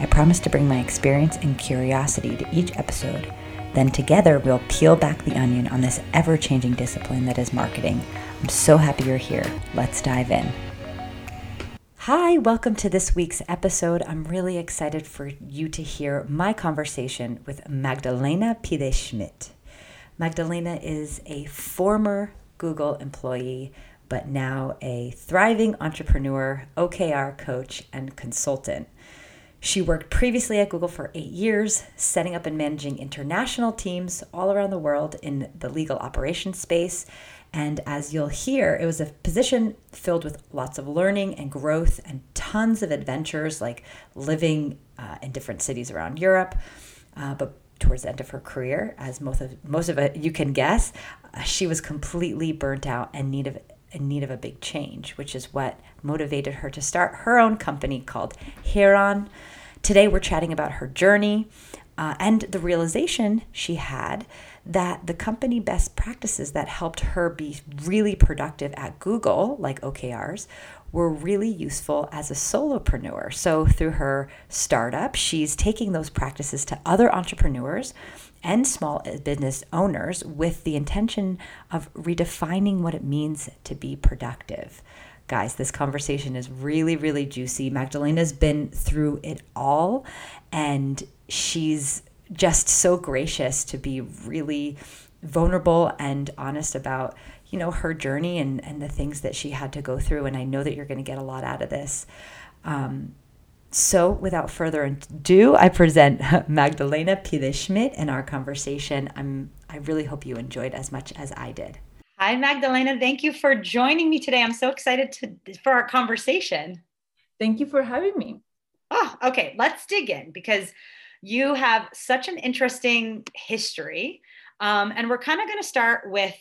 I promise to bring my experience and curiosity to each episode. Then together we'll peel back the onion on this ever changing discipline that is marketing. I'm so happy you're here. Let's dive in. Hi, welcome to this week's episode. I'm really excited for you to hear my conversation with Magdalena Pide Schmidt. Magdalena is a former Google employee, but now a thriving entrepreneur, OKR coach, and consultant. She worked previously at Google for eight years, setting up and managing international teams all around the world in the legal operations space. And as you'll hear, it was a position filled with lots of learning and growth and tons of adventures, like living uh, in different cities around Europe. Uh, but towards the end of her career, as most of most of it you can guess, uh, she was completely burnt out and need of in need of a big change, which is what motivated her to start her own company called Heron. Today, we're chatting about her journey uh, and the realization she had that the company best practices that helped her be really productive at Google, like OKRs, were really useful as a solopreneur. So, through her startup, she's taking those practices to other entrepreneurs and small business owners with the intention of redefining what it means to be productive. Guys, this conversation is really, really juicy. Magdalena's been through it all, and she's just so gracious to be really vulnerable and honest about you know her journey and and the things that she had to go through and i know that you're going to get a lot out of this um, so, without further ado, I present Magdalena Pide Schmidt in our conversation. I'm, I really hope you enjoyed as much as I did. Hi, Magdalena. Thank you for joining me today. I'm so excited to, for our conversation. Thank you for having me. Oh, okay. Let's dig in because you have such an interesting history. Um, and we're kind of going to start with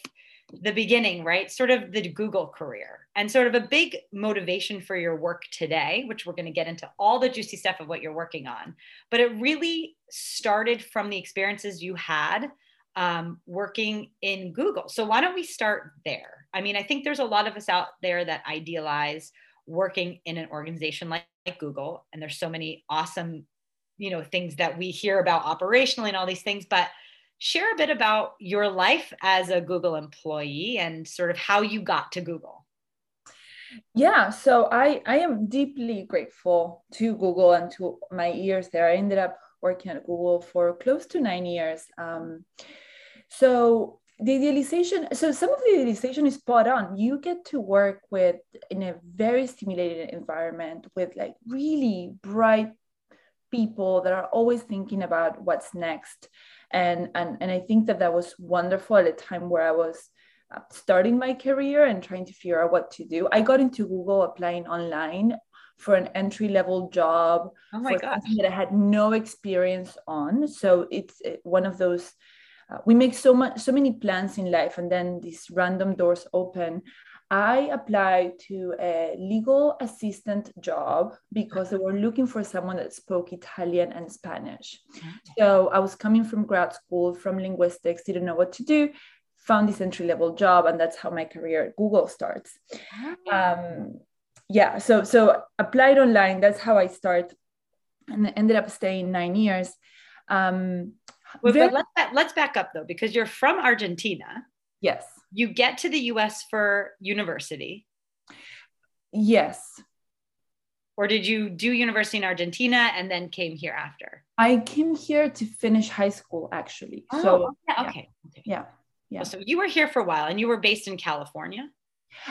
the beginning, right? Sort of the Google career and sort of a big motivation for your work today, which we're going to get into all the juicy stuff of what you're working on. But it really started from the experiences you had um, working in Google. So why don't we start there? I mean, I think there's a lot of us out there that idealize working in an organization like, like Google, and there's so many awesome, you know, things that we hear about operationally and all these things, but share a bit about your life as a Google employee and sort of how you got to Google. Yeah, so I I am deeply grateful to Google and to my years there. I ended up working at Google for close to nine years. Um, so the idealization, so some of the idealization is spot on. You get to work with in a very stimulated environment with like really bright people that are always thinking about what's next and and and i think that that was wonderful at a time where i was starting my career and trying to figure out what to do. I got into google applying online for an entry level job oh my god that i had no experience on. So it's one of those uh, we make so much so many plans in life and then these random doors open. I applied to a legal assistant job because they were looking for someone that spoke Italian and Spanish. So I was coming from grad school from linguistics, didn't know what to do, found this entry level job, and that's how my career at Google starts. Um, yeah, so so applied online. That's how I start, and ended up staying nine years. Um, well, very- let's let's back up though, because you're from Argentina. Yes you get to the US for university. Yes. Or did you do university in Argentina and then came here after? I came here to finish high school actually. Oh, so okay. Yeah. okay. Yeah. Yeah. So you were here for a while and you were based in California?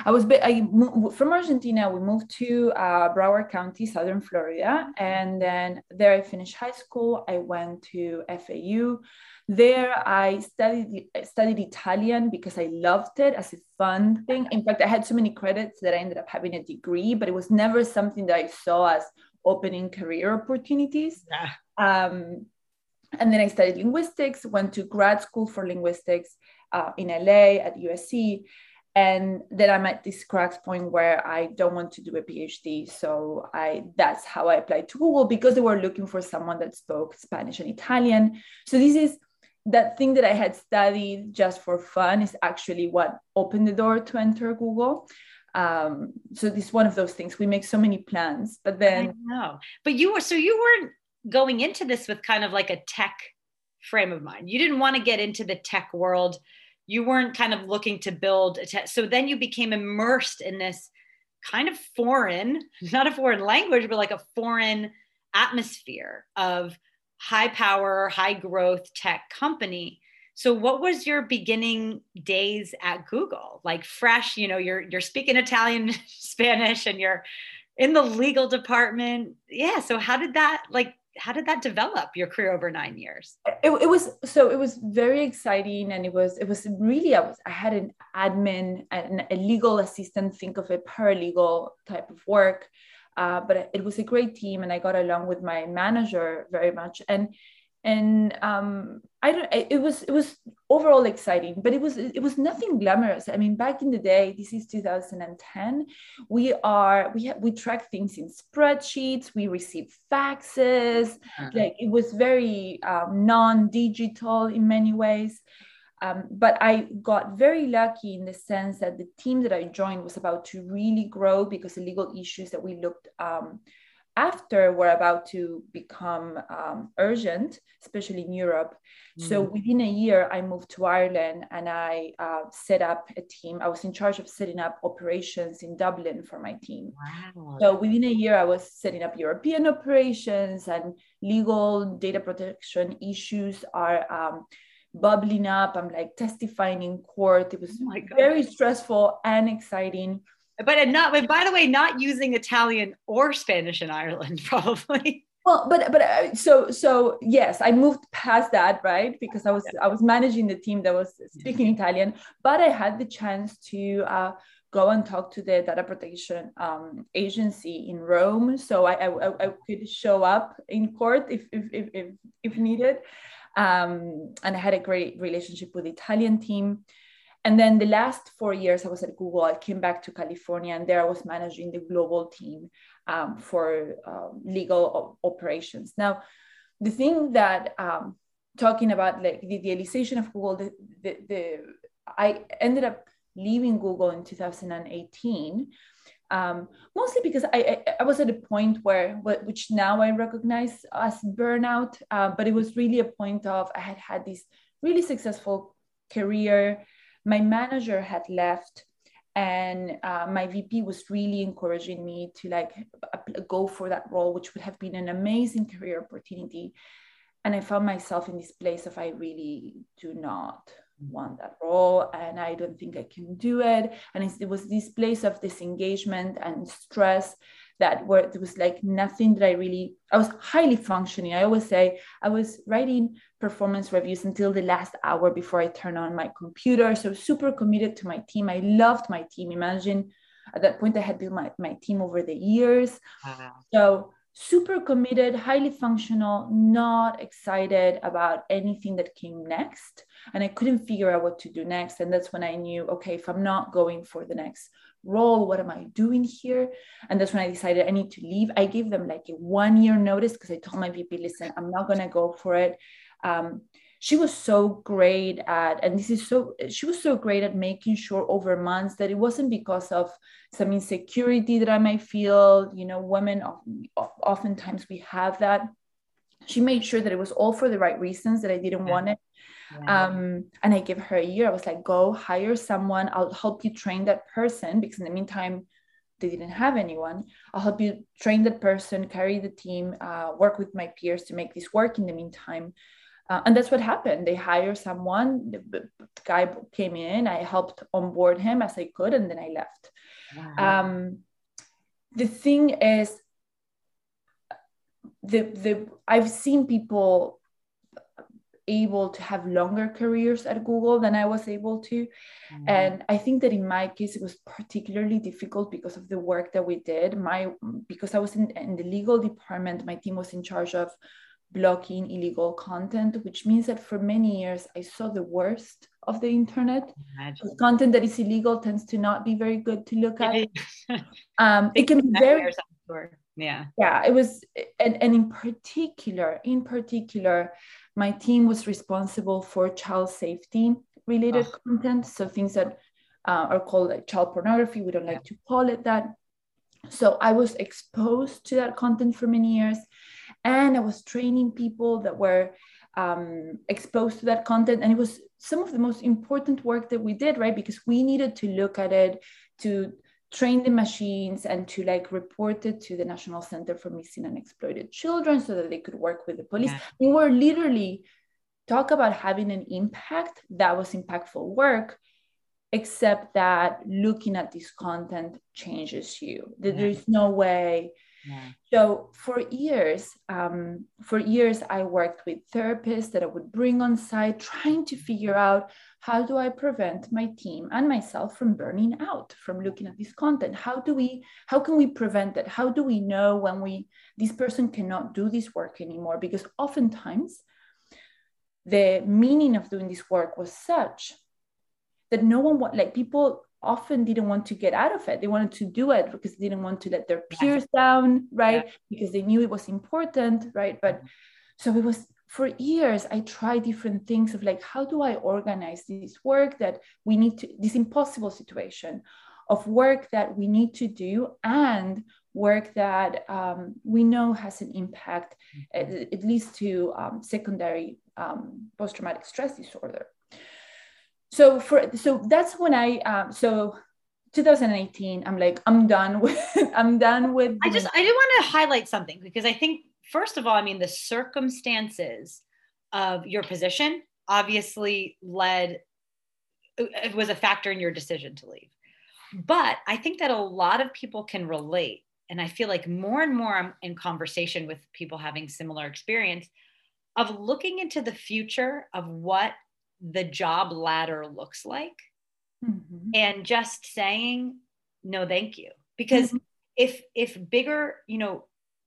I was I from Argentina. We moved to uh, Broward County, Southern Florida, and then there I finished high school. I went to FAU. There I studied studied Italian because I loved it as a fun thing. In fact, I had so many credits that I ended up having a degree, but it was never something that I saw as opening career opportunities. Yeah. Um, and then I studied linguistics, went to grad school for linguistics uh, in LA at USC. And then I'm at this cracks point where I don't want to do a PhD. So I that's how I applied to Google because they were looking for someone that spoke Spanish and Italian. So this is that thing that I had studied just for fun is actually what opened the door to enter Google. Um, so this is one of those things. We make so many plans, but then no. But you were so you weren't going into this with kind of like a tech frame of mind. You didn't want to get into the tech world. You weren't kind of looking to build a tech. So then you became immersed in this kind of foreign, not a foreign language, but like a foreign atmosphere of high power, high growth tech company. So what was your beginning days at Google? Like fresh, you know, you're you're speaking Italian, Spanish and you're in the legal department. Yeah, so how did that like how did that develop your career over nine years? It, it was so it was very exciting and it was it was really i was i had an admin and a legal assistant think of a paralegal type of work. Uh, but it was a great team and i got along with my manager very much. And and um, I don't. It was it was overall exciting, but it was it was nothing glamorous. I mean, back in the day, this is 2010. We are we have we track things in spreadsheets. We receive faxes. Uh-huh. Like it was very um, non-digital in many ways. Um, but I got very lucky in the sense that the team that I joined was about to really grow because the legal issues that we looked um, after were about to become um, urgent, especially in Europe. Mm-hmm. So within a year, I moved to Ireland and I uh, set up a team. I was in charge of setting up operations in Dublin for my team. Wow. So within a year, I was setting up European operations and legal data protection issues are. Um, bubbling up i'm like testifying in court it was oh very stressful and exciting but not but by the way not using italian or spanish in ireland probably. Well but but uh, so so yes i moved past that right? Because i was yeah. i was managing the team that was speaking italian but i had the chance to uh, go and talk to the data protection um, agency in rome. So I, I, I could show up in court if if if, if, if needed. Um, and i had a great relationship with the italian team and then the last four years I was at Google, I came back to California and there I was managing the global team um, for um, legal operations. Now, the thing that um, talking about like the idealization of Google, the, the, the, I ended up leaving Google in 2018. Um, mostly because I, I, I, was at a point where, which now I recognize as burnout, uh, but it was really a point of I had had this really successful career my manager had left and uh, my vp was really encouraging me to like go for that role which would have been an amazing career opportunity. And i found myself in this place of i really do not want that role and i don't think i can do it. And it was this place of disengagement and stress that where there was like nothing that I really I was highly functioning. I always say I was writing performance reviews until the last hour before I turn on my computer. So super committed to my team. I loved my team. Imagine at that point I had built my, my team over the years. Wow. So super committed, highly functional, not excited about anything that came next. And I couldn't figure out what to do next. And that's when I knew, okay, if I'm not going for the next role what am i doing here? And that's when i decided i need to leave. I gave them like a one year notice because i told my vp listen i'm not going to go for it. Um, she was so great at and this is so she was so great at making sure over months that it wasn't because of some insecurity that i might feel you know women oftentimes we have that. She made sure that it was all for the right reasons that i didn't yeah. want it um, and I gave her a year. I was like, go hire someone. I'll help you train that person because in the meantime, they didn't have anyone. I'll help you train that person, carry the team, uh, work with my peers to make this work in the meantime. Uh, and that's what happened. They hired someone. The guy came in. I helped onboard him as I could, and then I left. Wow. Um, the thing is, the the I've seen people able to have longer careers at Google than I was able to. Mm-hmm. And I think that in my case, it was particularly difficult because of the work that we did. My because I was in, in the legal department, my team was in charge of blocking illegal content, which means that for many years I saw the worst of the internet. Content that is illegal tends to not be very good to look at. um, it can be very yeah yeah it was and, and in particular in particular my team was responsible for child safety related oh. content so things that uh, are called like child pornography we don't like to call it that so i was exposed to that content for many years and i was training people that were um, exposed to that content and it was some of the most important work that we did right because we needed to look at it to train the machines and to like report it to the national center for missing and exploited children so that they could work with the police. Yeah. we were literally talk about having an impact that was impactful work except that looking at this content changes you. There's no way yeah. So for years, um, for years, I worked with therapists that I would bring on site, trying to figure out how do I prevent my team and myself from burning out from looking at this content. How do we? How can we prevent it? How do we know when we this person cannot do this work anymore? Because oftentimes, the meaning of doing this work was such that no one want like people often didn't want to get out of it. They wanted to do it because they didn't want to let their peers down, right? Yeah. Because they knew it was important, right? But mm-hmm. so it was for years, I tried different things of like, how do I organize this work that we need to, this impossible situation of work that we need to do and work that um, we know has an impact, mm-hmm. at, at, least to um, secondary um, post traumatic stress disorder so for so that's when I um, so 2018 I'm like I'm done with I'm done with I just I did want to highlight something because I think first of all I mean the circumstances of your position obviously led it was a factor in your decision to leave. But I think that a lot of people can relate and I feel like more and more I'm in conversation with people having similar experience of looking into the future of what the job ladder looks like mm-hmm. and just saying no thank you because mm-hmm. if if bigger you know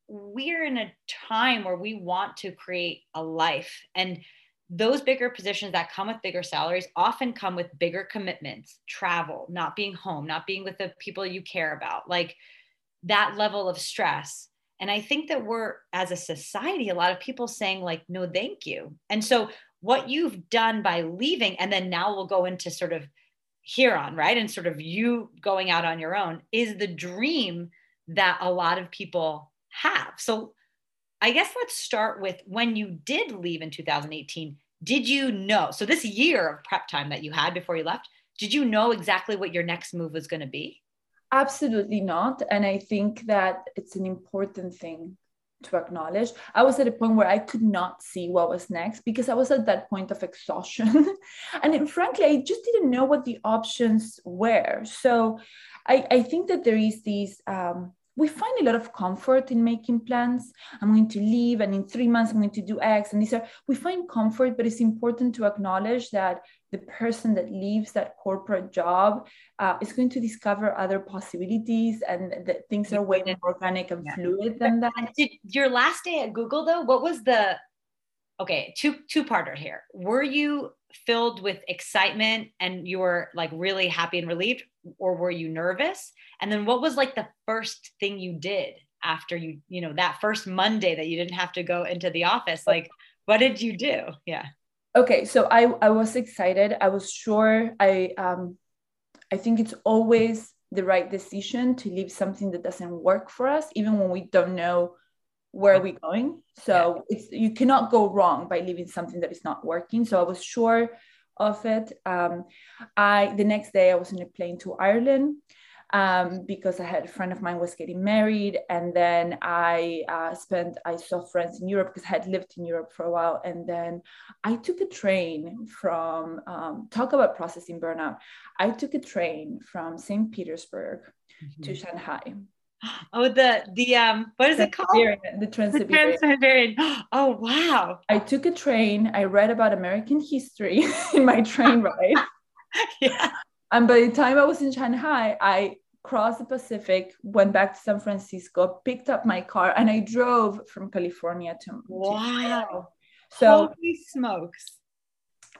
we're in a time where we want to create a life and those bigger positions that come with bigger salaries often come with bigger commitments travel not being home not being with the people you care about like that level of stress and i think that we're as a society a lot of people saying like no thank you and so what you've done by leaving and then now we'll go into sort of Heron right? And sort of you going out on your own is the dream that a lot of people have. So i guess let's start with when you did leave in 2018 did you know? So this year of prep time that you had before you left did you know exactly what your next move was going to be? Absolutely not. And i think that it's an important thing to acknowledge. I was at a point where I could not see what was next because I was at that point of exhaustion. and frankly, I just didn't know what the options were. So I, I think that there is these. Um, we find a lot of comfort in making plans. I'm going to leave, and in three months, I'm going to do X. And these are, we find comfort, but it's important to acknowledge that the person that leaves that corporate job uh, is going to discover other possibilities and that things are way more organic and yeah. fluid than that. Did your last day at Google though, what was the okay, two two parter here. Were you filled with excitement and you were like really happy and relieved or were you nervous? And then what was like the first thing you did after you, you know, that first Monday that you didn't have to go into the office? Like what did you do? Yeah okay so i i was excited. I was sure i um i think it's always the right decision to leave something that doesn't work for us even when we don't know where we're going. So yeah. it's you cannot go wrong by leaving something that is not working. So i was sure of it. Um i the next day i was in a plane to ireland um, because I had a friend of mine was getting married, and then I uh, spent I saw friends in Europe because I had lived in Europe for a while, and then I took a train from um, talk about processing burnout. I took a train from St. Petersburg mm-hmm. to Shanghai. Oh, the the um, what is it called? The Trans-Siberian. Oh wow! I took a train. I read about American history in my train ride. yeah. And by the time I was in Shanghai, I crossed the Pacific, went back to San Francisco, picked up my car, and I drove from California to. Wow. To so, holy smokes.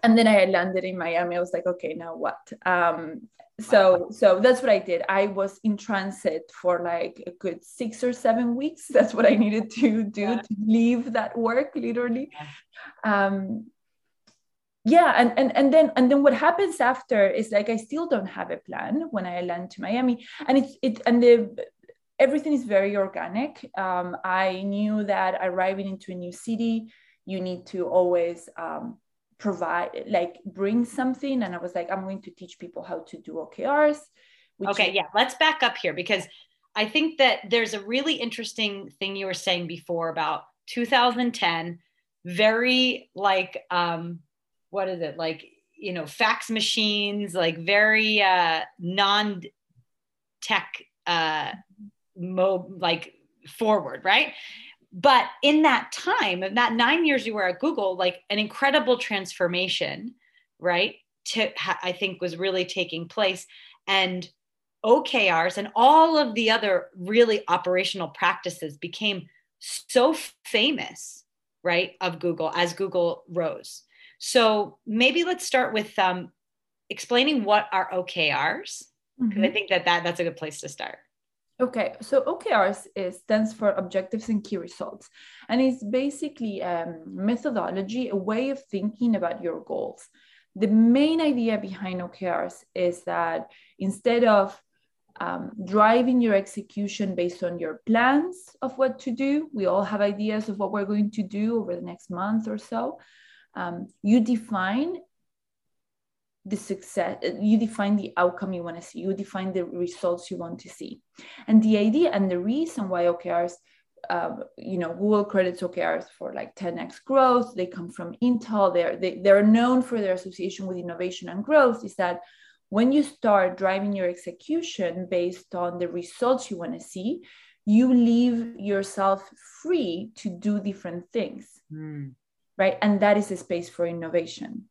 And then I had landed in Miami. I was like, okay, now what? Um, so so that's what i did i was in transit for like a good six or seven weeks that's what i needed to do yeah. to leave that work literally yeah. um yeah and, and and then and then what happens after is like i still don't have a plan when i land to miami. And it's it and the everything is very organic. Um, i knew that arriving into a new city you need to always um, provide like bring something. And i was like i'm going to teach people how to do okrs okay is- yeah let's back up here because i think that there's a really interesting thing you were saying before about 2010 very like um what is it like you know fax machines like very uh non tech uh mo like forward right? But in that time in that nine years you were at google like an incredible transformation right to i think was really taking place. And okrs and all of the other really operational practices became so famous right of google as google rose so maybe let's start with um, explaining what are okrs because mm-hmm. i think that, that that's a good place to start Okay, so OKRs is, stands for Objectives and Key Results, and it's basically a um, methodology, a way of thinking about your goals. The main idea behind OKRs is that instead of um, driving your execution based on your plans of what to do, we all have ideas of what we're going to do over the next month or so. Um, you define the success you define the outcome you want to see you define the results you want to see and the idea and the reason why okrs uh, you know google credits okrs for like 10x growth they come from intel they're they, they're known for their association with innovation and growth is that when you start driving your execution based on the results you want to see you leave yourself free to do different things mm. Right and that is a space for innovation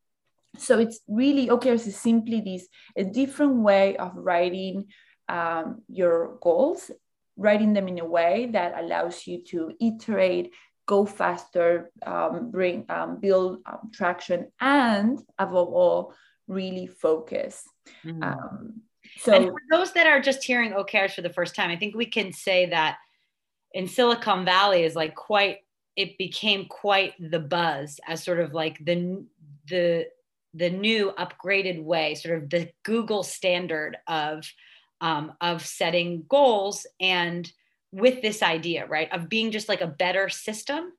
so it's really OKRs is simply this a different way of writing um, your goals, writing them in a way that allows you to iterate, go faster, um, bring um, build um, traction, and above all, really focus. Mm. so, and for those that are just hearing OKRs for the first time, I think we can say that in Silicon Valley is like quite. It became quite the buzz as sort of like the the the new upgraded way, sort of the Google standard of um, of setting goals and with this idea, right, of being just like a better system.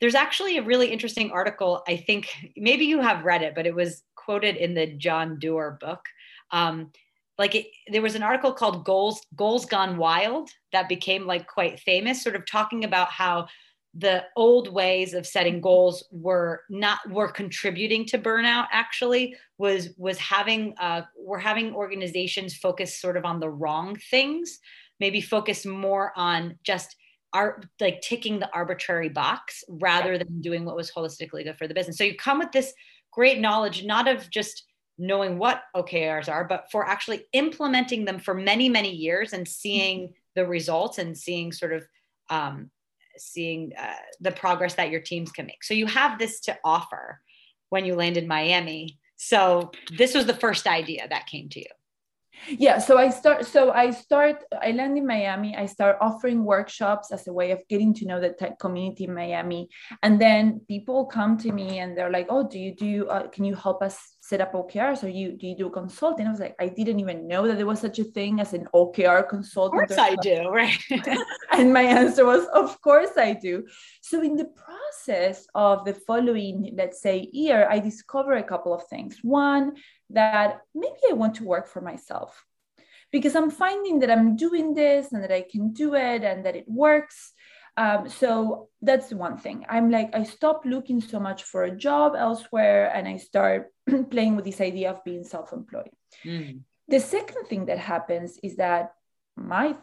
There's actually a really interesting article. I think maybe you have read it, but it was quoted in the John Doerr book. Um, like it, there was an article called "Goals Goals Gone Wild" that became like quite famous, sort of talking about how the old ways of setting goals were not were contributing to burnout actually was was having uh we're having organizations focus sort of on the wrong things maybe focus more on just are like ticking the arbitrary box rather than doing what was holistically good for the business so you come with this great knowledge not of just knowing what okrs are but for actually implementing them for many many years and seeing mm-hmm. the results and seeing sort of um, seeing uh, the progress that your teams can make. So you have this to offer when you land in Miami. So this was the first idea that came to you yeah so i start so i start i land in miami i start offering workshops as a way of getting to know the tech community in miami and then people come to me and they're like oh do you do uh, can you help us set up okrs or you do you do consulting? I was like i didn't even know that there was such a thing as an okr consultant. Of course i do right? And my answer was of course i do. So in the process of the following let's say year i discover a couple of things. One that maybe I want to work for myself because I'm finding that I'm doing this and that I can do it and that it works. Um, so that's one thing. I'm like, I stop looking so much for a job elsewhere and I start playing with this idea of being self employed. Mm. The second thing that happens is that my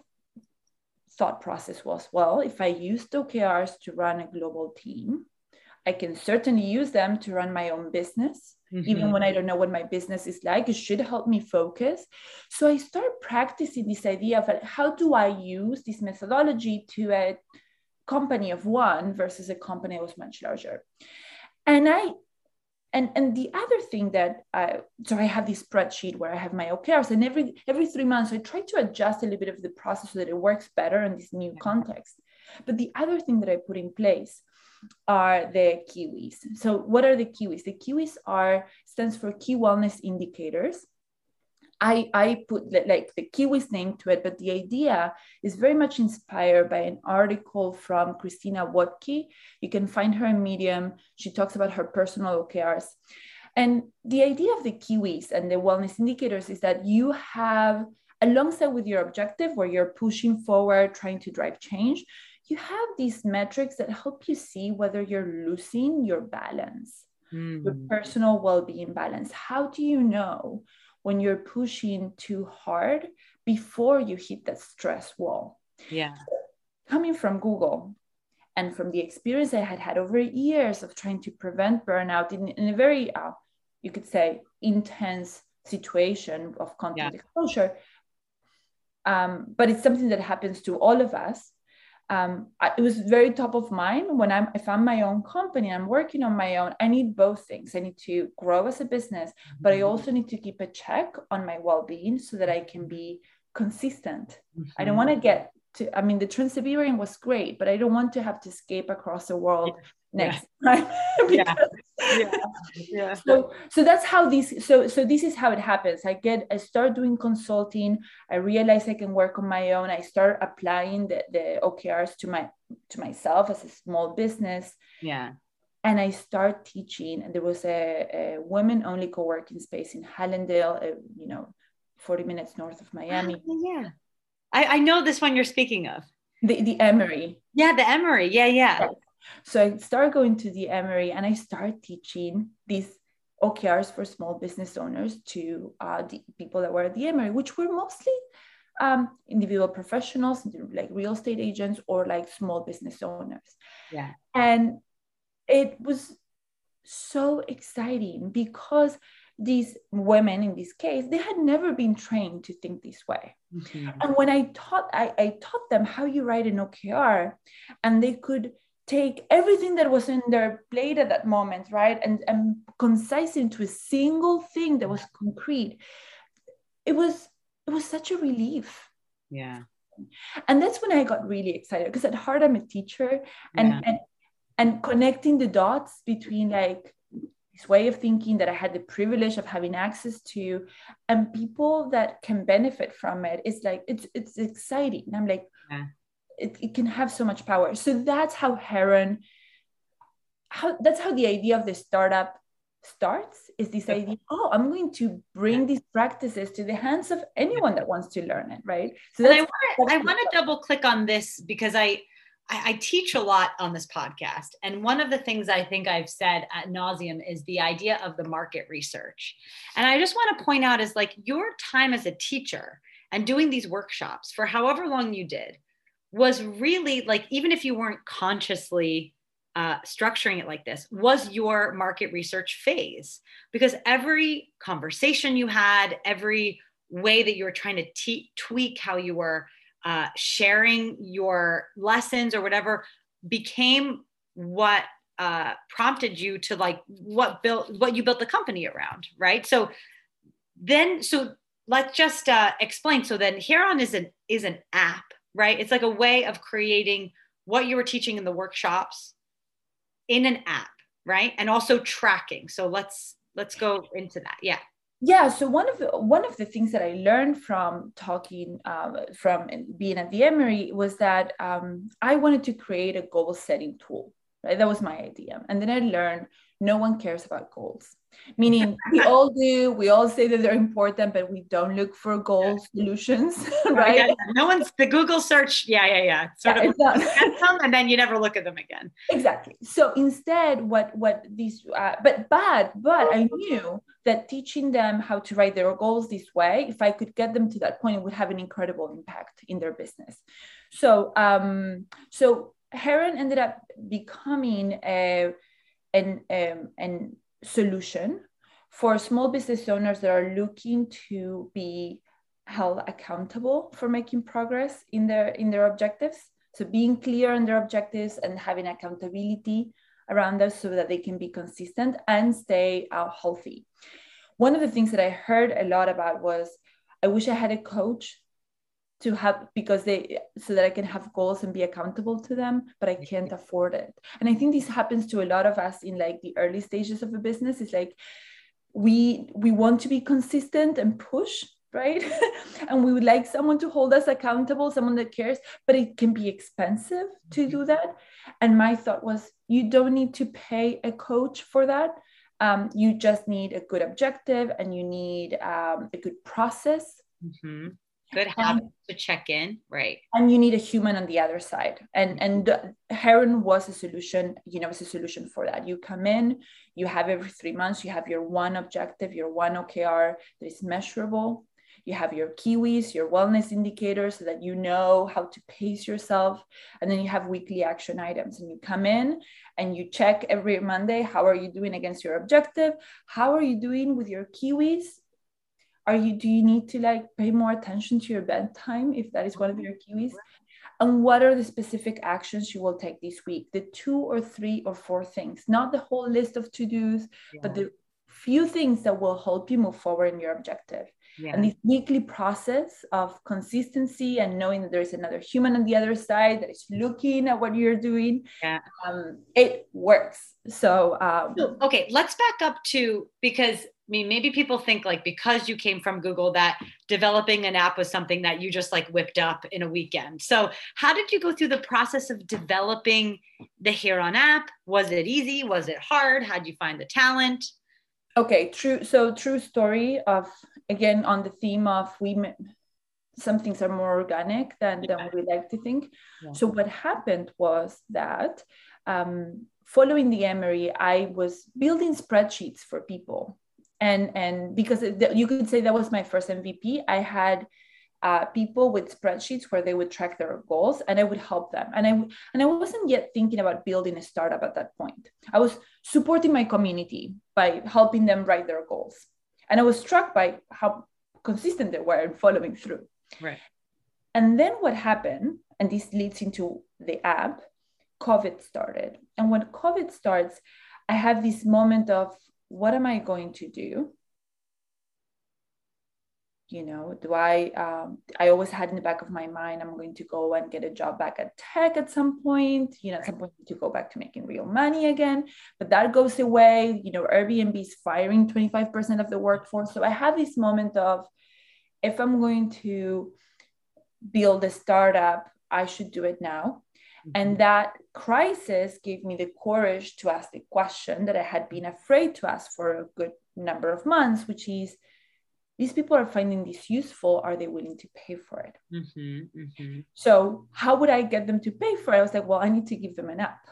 thought process was well, if I used OKRs to run a global team, I can certainly use them to run my own business. Mm-hmm. Even when I don't know what my business is like, it should help me focus. So I start practicing this idea of how do I use this methodology to a company of one versus a company that was much larger. And I and and the other thing that I so I have this spreadsheet where I have my OKRs, and every every three months I try to adjust a little bit of the process so that it works better in this new context. But the other thing that I put in place are the kiwis. So what are the kiwis? The kiwis are stands for key wellness indicators. I, I put the, like the Kiwis name to it, but the idea is very much inspired by an article from Christina Wodtke. You can find her in Medium. She talks about her personal OKRs. And the idea of the Kiwis and the wellness indicators is that you have, alongside with your objective, where you're pushing forward, trying to drive change, you have these metrics that help you see whether you're losing your balance, mm. your personal well being balance. How do you know when you're pushing too hard before you hit that stress wall. Yeah. Coming from Google and from the experience I had had over years of trying to prevent burnout in, in a very, uh, you could say, intense situation of content yeah. exposure. Um, but it's something that happens to all of us um, I, it was very top of mind when I'm, if I'm my own company, I'm working on my own. I need both things. I need to grow as a business, but I mm-hmm. also need to keep a check on my well-being so that I can be consistent. Mm-hmm. I don't want to get to. I mean, the Trans-Siberian was great, but I don't want to have to escape across the world next yeah. time. yeah. yeah. yeah. So so that's how this so so this is how it happens. I get I start doing consulting. I realize I can work on my own. I start applying the, the OKRs to my to myself as a small business. Yeah. And I start teaching. And there was a, a women only co-working space in Hallandale, uh, you know, 40 minutes north of Miami. Oh, yeah. I, I know this one you're speaking of. The the Emery. Yeah, the Emery. Yeah, yeah. So I started going to the Emery and I started teaching these OKRs for small business owners to uh, the people that were at the Emery, which were mostly um, individual professionals, like real estate agents or like small business owners. Yeah. And it was so exciting because these women in this case they had never been trained to think this way mm-hmm. and when i taught I, I taught them how you write an okr and they could take everything that was in their plate at that moment, right, and, and concise into a single thing that was concrete. It was it was such a relief. Yeah. And that's when I got really excited because at heart I'm a teacher and, yeah. and and connecting the dots between like this way of thinking that I had the privilege of having access to and people that can benefit from it. It's like it's it's exciting. And I'm like, yeah it, it can have so much power. So that's how heron how that's how the idea of the startup starts is this idea oh i'm going to bring these practices to the hands of anyone that wants to learn it right? So i want to i want to double click on this because I, I i teach a lot on this podcast. And one of the things i think i've said at nauseum is the idea of the market research. And i just want to point out is like your time as a teacher and doing these workshops for however long you did was really like even if you weren't consciously uh, structuring it like this was your market research phase. Because every conversation you had every way that you were trying to te- tweak how you were uh, sharing your lessons or whatever became what uh, prompted you to like what built what you built the company around right? So then so let's just uh, explain. So then heron is an is an app right? It's like a way of creating what you were teaching in the workshops in an app, right? And also tracking. So let's let's go into that. Yeah. Yeah. So one of the one of the things that I learned from talking um, from being at the Emery was that um, I wanted to create a goal setting tool. Right. That was my idea, and then I learned no one cares about goals. Meaning we all do we all say that they're important but we don't look for goal solutions right? yeah, no one's the google search yeah yeah yeah. Sort yeah, of them, and then you never look at them again. Exactly. So instead what what these uh, but but but i knew that teaching them how to write their goals this way if i could get them to that point it would have an incredible impact in their business. So um so heron ended up becoming a an um, an solution for small business owners that are looking to be held accountable for making progress in their in their objectives. So being clear on their objectives and having accountability around those so that they can be consistent and stay uh, healthy. One of the things that i heard a lot about was i wish i had a coach to have because they so that I can have goals and be accountable to them, but I can't afford it. And I think this happens to a lot of us in like the early stages of a business. It's like we we want to be consistent and push, right? and we would like someone to hold us accountable, someone that cares, but it can be expensive to mm-hmm. do that. And my thought was you don't need to pay a coach for that. Um, you just need a good objective and you need um, a good process. Mm-hmm good habit to check in right? and you need a human on the other side. And and heron was a solution you know it's a solution for that. You come in you have every three months you have your one objective your one okr that is measurable. You have your kiwis your wellness indicators so that you know how to pace yourself. And then you have weekly action items. And you come in and you check every monday how are you doing against your objective? How are you doing with your kiwis are you do you need to like pay more attention to your bedtime if that is one of your kiwis and what are the specific actions you will take this week? The two or three or four things not the whole list of to-dos yeah. but the few things that will help you move forward in your objective yeah. and this weekly process of consistency and knowing that there's another human on the other side that is looking at what you're doing yeah. um, it works so um, okay let's back up to because I mean, maybe people think like because you came from Google that developing an app was something that you just like whipped up in a weekend. So, how did you go through the process of developing the Heron app? Was it easy? Was it hard? How did you find the talent? Okay, true. So, true story of again on the theme of women. Some things are more organic than, yeah. than we like to think. Yeah. So, what happened was that um, following the Emery, I was building spreadsheets for people and and because you could say that was my first mvp i had uh, people with spreadsheets where they would track their goals and i would help them. And i and i wasn't yet thinking about building a startup at that point. I was supporting my community by helping them write their goals. And i was struck by how consistent they were in following through. Right. And then what happened and this leads into the app covid started. And when covid starts i have this moment of what am I going to do? You know, do I, um, I always had in the back of my mind, I'm going to go and get a job back at tech at some point, you know, at some point to go back to making real money again. But that goes away. You know, Airbnb is firing 25% of the workforce. So I had this moment of if I'm going to build a startup, I should do it now. And mm-hmm. that crisis gave me the courage to ask the question that I had been afraid to ask for a good number of months, which is these people are finding this useful. Are they willing to pay for it? Mm-hmm, mm-hmm. So, how would I get them to pay for it? I was like, well, I need to give them an app.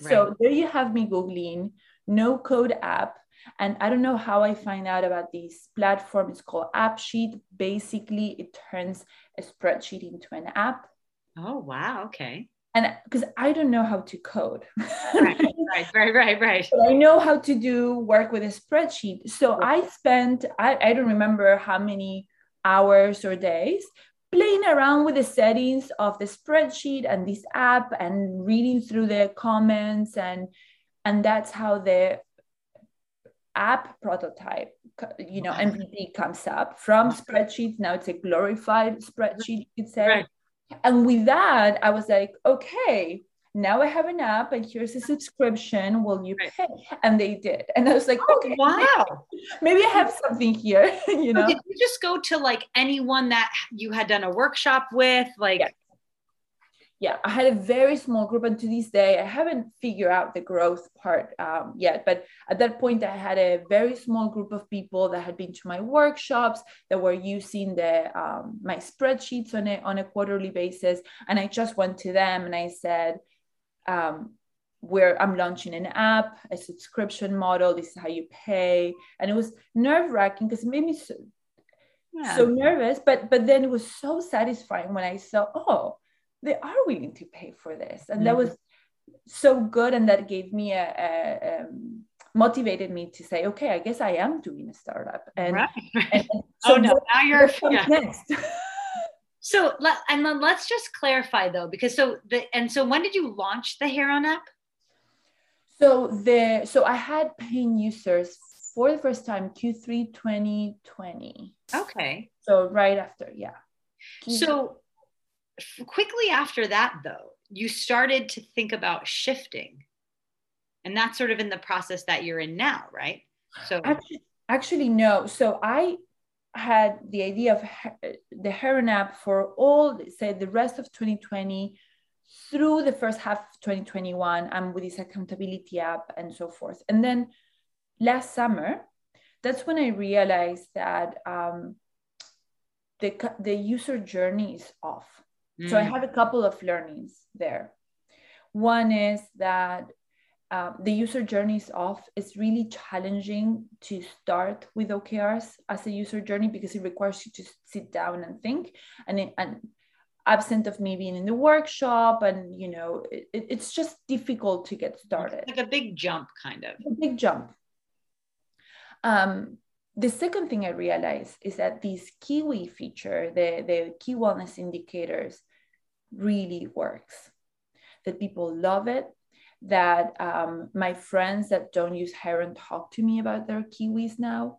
Right. So, there you have me Googling no code app. And I don't know how I find out about this platform. It's called AppSheet. Basically, it turns a spreadsheet into an app. Oh, wow. Okay and because I don't know how to code. right, right, right, right, I know how to do work with a spreadsheet. So I spent, I, I don't remember how many hours or days playing around with the settings of the spreadsheet and this app and reading through the comments and and that's how the app prototype you know mvp comes up from spreadsheets now it's a glorified spreadsheet you could say right. And with that, I was like, okay, now I have an app and here's a subscription. Will you pay? And they did. And I was like, oh, okay, wow. Maybe I have something here, you know. did you just go to like anyone that you had done a workshop with? Like yeah, I had a very small group, and to this day, I haven't figured out the growth part um, yet. But at that point, I had a very small group of people that had been to my workshops that were using the um, my spreadsheets on a on a quarterly basis, and I just went to them and I said, um, "Where I'm launching an app, a subscription model. This is how you pay," and it was nerve wracking because it made me so, yeah. so nervous. But but then it was so satisfying when I saw, oh they are willing to pay for this? And mm-hmm. that was so good and that gave me a, a um, motivated me to say okay i guess i am doing a startup. And, right. and, so oh no now you're yeah. next? So and then let's just clarify though because so the and so when did you launch the heron app? So the so i had paying users for the first time q3 2020 okay. So right after yeah. So quickly after that though you started to think about shifting. And that's sort of in the process that you're in now right? So actually, actually no. So i had the idea of the heron app for all say the rest of 2020 through the first half of 2021 and with this accountability app and so forth. And then last summer that's when i realized that um, the, the user journey is off mm. so i mm. had a couple of learnings there one is that um, the user journey is off. It's really challenging to start with OKRs as a user journey because it requires you to sit down and think. And, it, and absent of me being in the workshop, and you know, it, it's just difficult to get started. Like a big jump, kind of. A big jump. Um, the second thing I realized is that this Kiwi feature, the, the key wellness indicators, really works. That people love it that um, my friends that don't use Heron talk to me about their Kiwis now,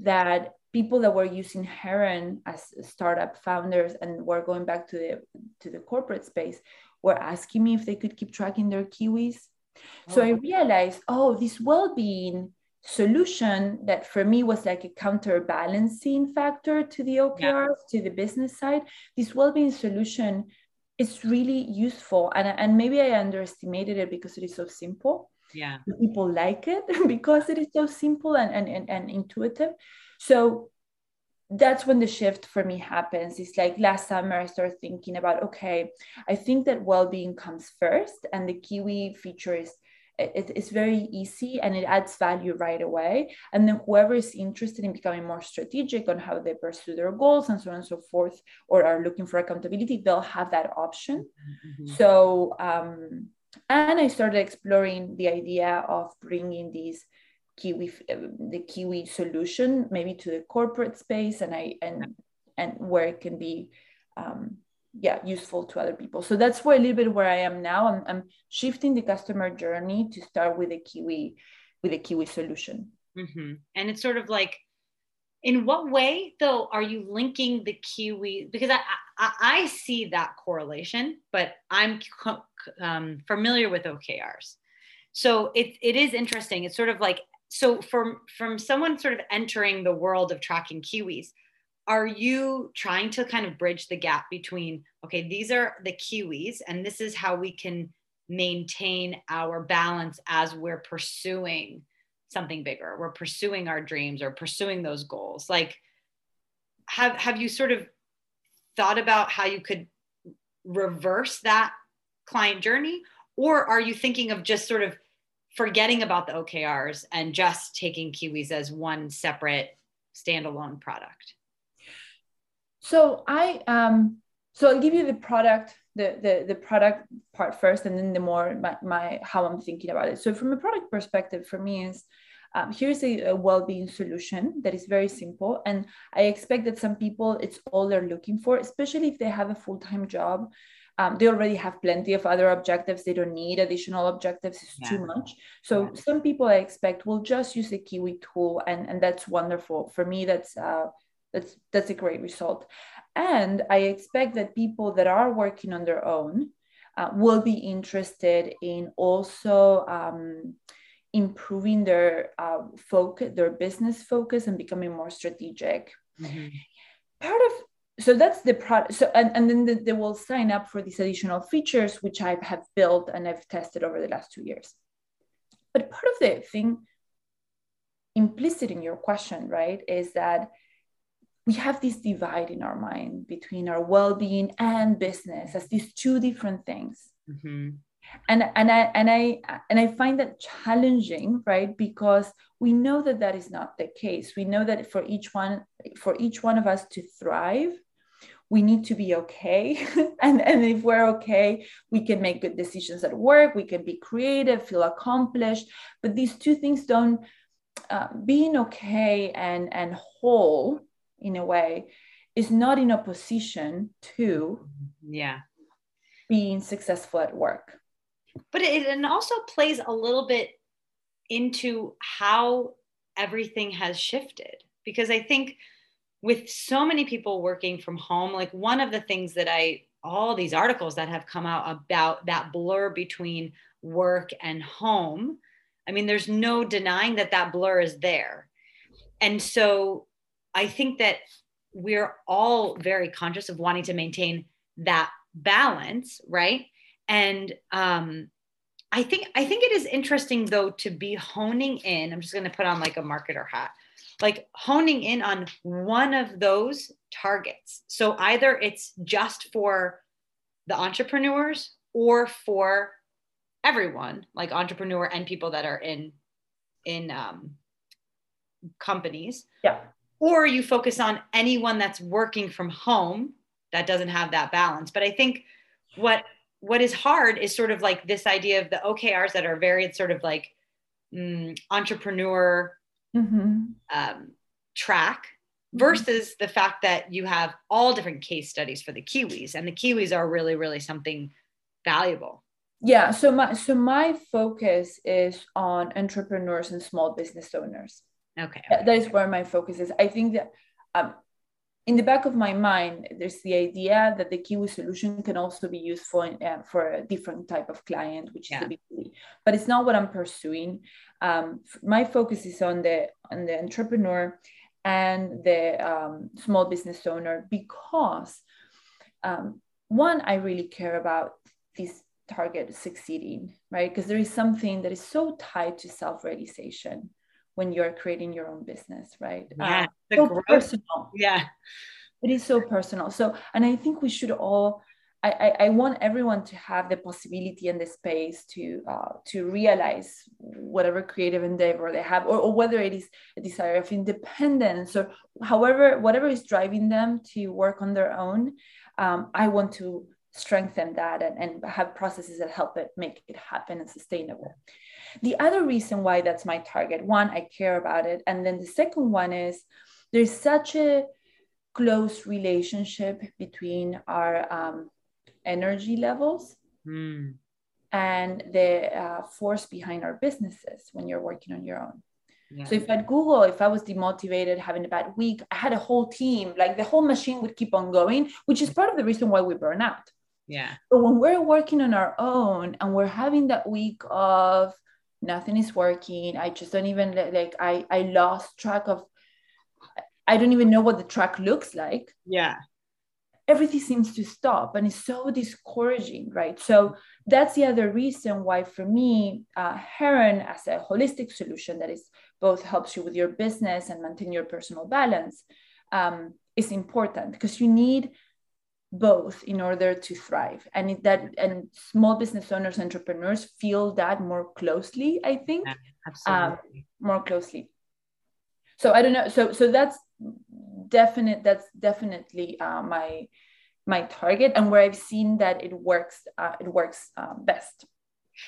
that people that were using Heron as startup founders and were going back to the to the corporate space were asking me if they could keep tracking their Kiwis. Oh. So I realized, oh, this well-being solution that for me was like a counterbalancing factor to the OKRs, yeah. to the business side. This well-being solution is really useful and, and maybe i underestimated it because it is so simple. Yeah. People like it? Because it is so simple and, and, and, and intuitive. So that's when the shift for me happens. It's like last summer i started thinking about okay i think that well-being comes first and the kiwi feature is it, it's very easy and it adds value right away. And then whoever is interested in becoming more strategic on how they pursue their goals and so on and so forth, or are looking for accountability, they'll have that option. Mm-hmm. So, um, and I started exploring the idea of bringing these Kiwi, the Kiwi solution, maybe to the corporate space, and I and and where it can be um, yeah useful to other people. So that's where a little bit where i am now i'm, I'm shifting the customer journey to start with a kiwi with a kiwi solution. Mm-hmm. and it's sort of like in what way though are you linking the kiwi? Because i i, I see that correlation but i'm um, familiar with okrs so it, it is interesting. It's sort of like so from from someone sort of entering the world of tracking kiwis are you trying to kind of bridge the gap between okay these are the kiwis and this is how we can maintain our balance as we're pursuing something bigger we're pursuing our dreams or pursuing those goals? Like have have you sort of thought about how you could reverse that client journey? Or are you thinking of just sort of forgetting about the okrs and just taking kiwis as one separate standalone product so I um so I'll give you the product the the the product part first, and then the more my, my how I'm thinking about it. So from a product perspective, for me is um, here's a, a, well-being solution that is very simple and i expect that some people it's all they're looking for especially if they have a full-time job um, they already have plenty of other objectives they don't need additional objectives it's yeah. too much so yeah. some people i expect will just use a kiwi tool and and that's wonderful for me that's uh, that's that's a great result. And i expect that people that are working on their own uh, will be interested in also um, improving their uh, focus their business focus and becoming more strategic. Mm-hmm. part of so that's the product so and, and then the, they will sign up for these additional features which i have built and i've tested over the last two years. But part of the thing implicit in your question right is that we have this divide in our mind between our well-being and business as these two different things. Mm-hmm. and and i and i and i find that challenging right? Because we know that that is not the case. We know that for each one for each one of us to thrive we need to be okay. And, and if we're okay we can make good decisions at work. We can be creative feel accomplished. But these two things don't uh, being okay and and whole in a way is not in opposition to yeah. being successful at work. But it and also plays a little bit into how everything has shifted. Because i think with so many people working from home like one of the things that i all these articles that have come out about that blur between work and home i mean there's no denying that that blur is there. And so i think that we're all very conscious of wanting to maintain that balance right? And um i think i think it is interesting though to be honing in i'm just going to put on like a marketer hat like honing in on one of those targets. So either it's just for the entrepreneurs or for everyone like entrepreneur and people that are in in um companies. Yeah or you focus on anyone that's working from home that doesn't have that balance but i think what what is hard is sort of like this idea of the okrs that are very sort of like mm, entrepreneur mm-hmm. um, track mm-hmm. versus the fact that you have all different case studies for the kiwis and the kiwis are really really something valuable yeah so my so my focus is on entrepreneurs and small business owners Okay. That is where my focus is. I think that um, in the back of my mind, there's the idea that the Kiwi solution can also be useful in, uh, for a different type of client, which yeah. is the B2B. But it's not what I'm pursuing. Um, my focus is on the on the entrepreneur and the um, small business owner because um, one, I really care about this target succeeding, right? Because there is something that is so tied to self-realization when you're creating your own business, right? Yeah, uh, so personal. Yeah, it is so personal. So, and I think we should all. I, I, I want everyone to have the possibility and the space to uh, to realize whatever creative endeavor they have, or, or whether it is a desire of independence or however whatever is driving them to work on their own. Um, I want to strengthen that and, and have processes that help it make it happen and sustainable. The other reason why that's my target, one, I care about it. And then the second one is there's such a close relationship between our um, energy levels mm. and the uh, force behind our businesses when you're working on your own. Yeah. So if at Google, if I was demotivated, having a bad week, I had a whole team, like the whole machine would keep on going, which is part of the reason why we burn out. Yeah. But when we're working on our own and we're having that week of nothing is working i just don't even like i i lost track of i don't even know what the track looks like. Yeah. Everything seems to stop and it's so discouraging right? So that's the other reason why for me uh, heron as a holistic solution that is both helps you with your business and maintain your personal balance um, is important because you need both in order to thrive. And that and small business owners entrepreneurs feel that more closely i think. Um, more closely. So i don't know. So so that's definite that's definitely uh, my my target and where i've seen that it works uh, it works um, best.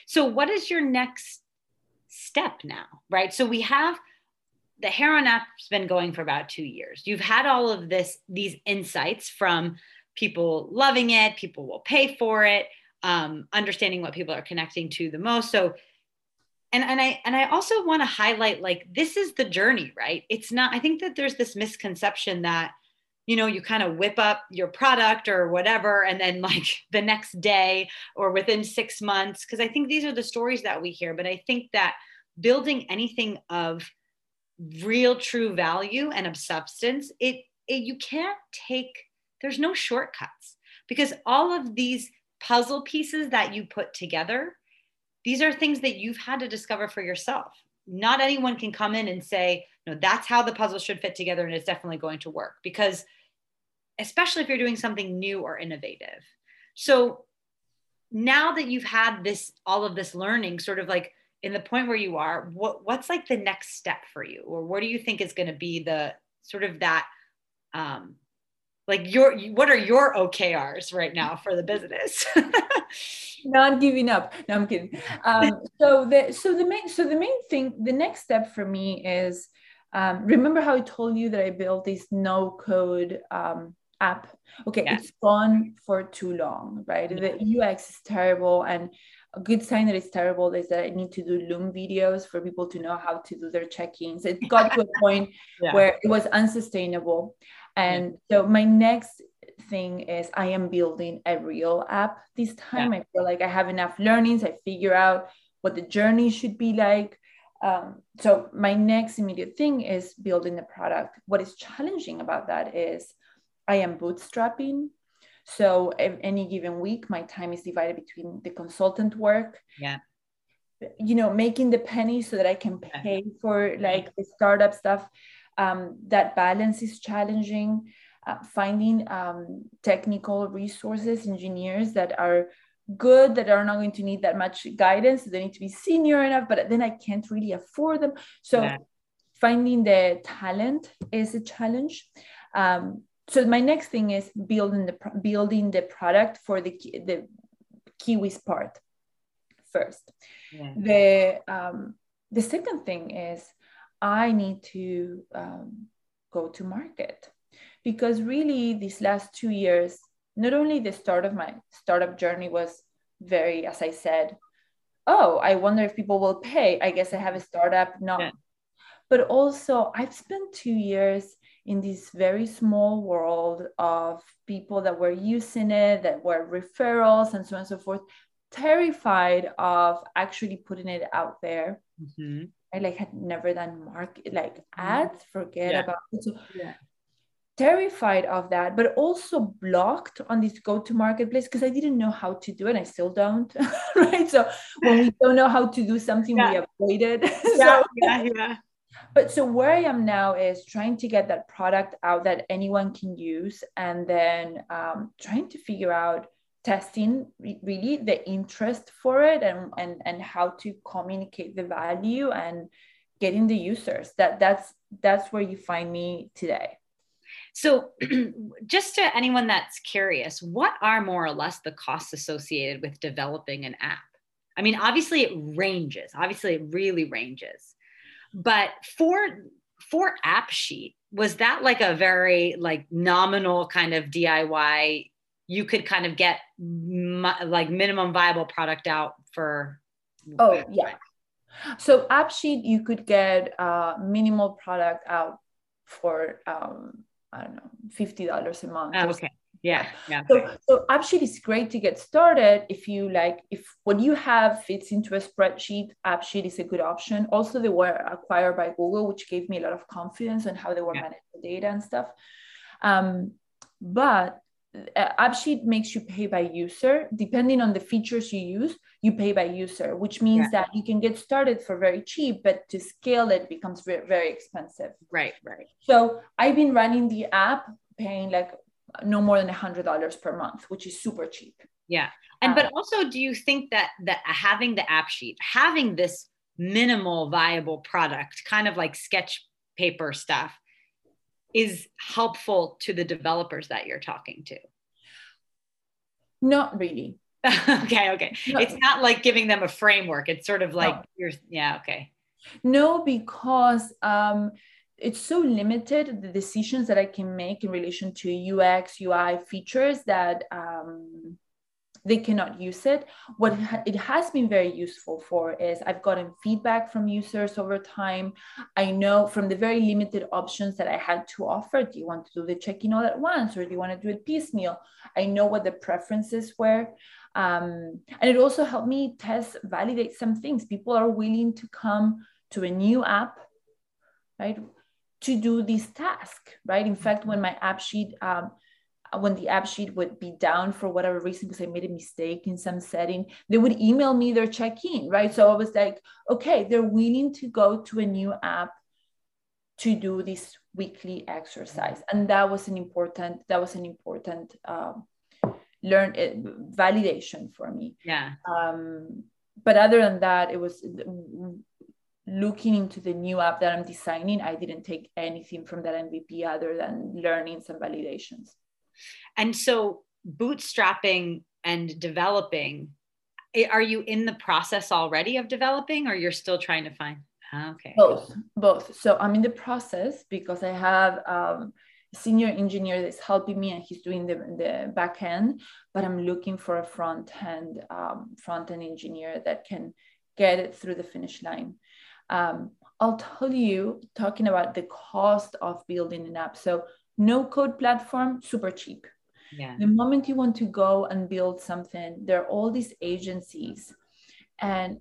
So what is your next step now right? So we have the heron app's been going for about two years. You've had all of this these insights from people loving it, people will pay for it, um, understanding what people are connecting to the most. So, and and I and I also want to highlight like this is the journey, right? It's not. I think that there's this misconception that you know you kind of whip up your product or whatever and then like the next day or within six months because i think these are the stories that we hear but i think that building anything of real true value and of substance it, it you can't take there's no shortcuts because all of these puzzle pieces that you put together, these are things that you've had to discover for yourself. Not anyone can come in and say, no, that's how the puzzle should fit together and it's definitely going to work because especially if you're doing something new or innovative. So now that you've had this all of this learning sort of like in the point where you are, what what's like the next step for you or what do you think is going to be the sort of that um, like your what are your okrs right now for the business not giving up no i'm kidding um, so the so the main so the main thing the next step for me is um, remember how i told you that i built this no code um, app okay yeah. it's gone for too long right the ux is terrible and a good sign that it's terrible is that I need to do Loom videos for people to know how to do their check-ins. It got to a point yeah. where it was unsustainable. And yeah. so my next thing is I am building a real app this time. Yeah. I feel like I have enough learnings. I figure out what the journey should be like. Um, so my next immediate thing is building the product. What is challenging about that is I am bootstrapping. So any given week, my time is divided between the consultant work. Yeah. You know, making the penny so that I can pay for like the startup stuff. Um, that balance is challenging. Uh, finding um, technical resources, engineers that are good, that are not going to need that much guidance. They need to be senior enough, but then I can't really afford them. So yeah. finding the talent is a challenge. Um, so my next thing is building the building the product for the the Kiwis part first. Yeah. The um, the second thing is I need to um, go to market because really these last two years, not only the start of my startup journey was very, as I said, oh, I wonder if people will pay. I guess I have a startup, not. Yeah. But also, I've spent two years in this very small world of people that were using it, that were referrals, and so on and so forth, terrified of actually putting it out there. Mm-hmm. I like had never done market like mm-hmm. ads, forget yeah. about it. So yeah. terrified of that, but also blocked on this go-to marketplace because I didn't know how to do it. I still don't. right. So when we don't know how to do something, yeah. we avoid it. so, yeah, yeah but so where i am now is trying to get that product out that anyone can use and then um, trying to figure out testing really the interest for it and, and and how to communicate the value and getting the users. That that's that's where you find me today. So just to anyone that's curious what are more or less the costs associated with developing an app? I mean obviously it ranges obviously it really ranges. But for for AppSheet, was that like a very like nominal kind of DIY? You could kind of get like minimum viable product out for. Oh yeah. So AppSheet, you could get a minimal product out for um, I don't know, fifty dollars a month. Oh, okay yeah yeah so so AppSheet is great to get started if you like if what you have fits into a spreadsheet AppSheet is a good option also they were acquired by google which gave me a lot of confidence on how they were yeah. managing the data and stuff um, but uh, AppSheet makes you pay by user depending on the features you use you pay by user which means yeah. that you can get started for very cheap but to scale it becomes very, very expensive right right so i've been running the app paying like no more than a hundred dollars per month, which is super cheap. Yeah. And but um, also do you think that that having the AppSheet, having this minimal viable product, kind of like sketch paper stuff, is helpful to the developers that you're talking to? Not really. okay, okay. No. It's not like giving them a framework. It's sort of like no. you're yeah, okay. No, because um it's so limited the decisions that I can make in relation to UX, UI features that um, they cannot use it. What it has been very useful for is I've gotten feedback from users over time. I know from the very limited options that I had to offer do you want to do the check in all at once or do you want to do it piecemeal? I know what the preferences were. Um, and it also helped me test, validate some things. People are willing to come to a new app, right? to do this task, right? In fact, when my AppSheet, um, when the app sheet would be down for whatever reason because I made a mistake in some setting, they would email me their check-in, right? So I was like, okay, they're willing to go to a new app to do this weekly exercise, and that was an important that was an important um, learn uh, validation for me. Yeah. Um, but other than that, it was looking into the new app that I'm designing, I didn't take anything from that MVP other than learning some validations. And so bootstrapping and developing, are you in the process already of developing or you're still trying to find? Ah, okay. Both, both. So I'm in the process because I have um, a senior engineer that's helping me and he's doing the, the back end, but I'm looking for a front end, um, front end engineer that can get it through the finish line. Um, I'll tell you, talking about the cost of building an app. So no code platform, super cheap. Yeah. The moment you want to go and build something, there are all these agencies. And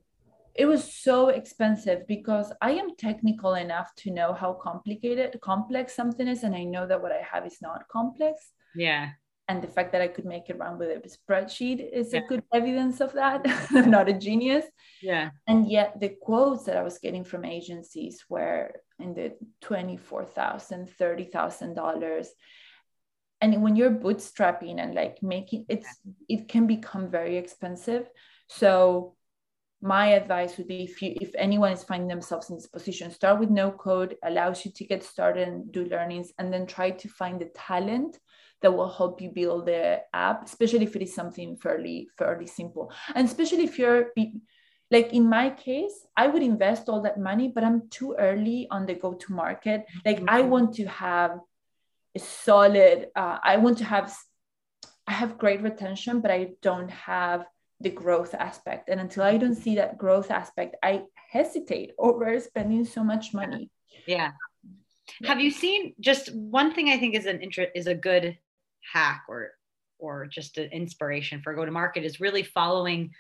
it was so expensive because I am technical enough to know how complicated, complex something is. And I know that what I have is not complex. Yeah. And the fact that I could make it run with a spreadsheet is yeah. a good evidence of that. I'm not a genius. Yeah. And yet the quotes that I was getting from agencies were in the $24,000, $30,000 and when you're bootstrapping and like making it's it can become very expensive. So my advice would be if you if anyone is finding themselves in this position start with no code allows you to get started and do learnings and then try to find the talent that will help you build the app especially if it is something fairly fairly simple. And especially if you're like in my case i would invest all that money but i'm too early on the go to market. Like mm-hmm. i want to have a solid uh, i want to have i have great retention but i don't have the growth aspect. And until i don't see that growth aspect i hesitate over spending so much money. Yeah. Have you seen just one thing i think is an interest is a good hack or or just an inspiration for go to market is really following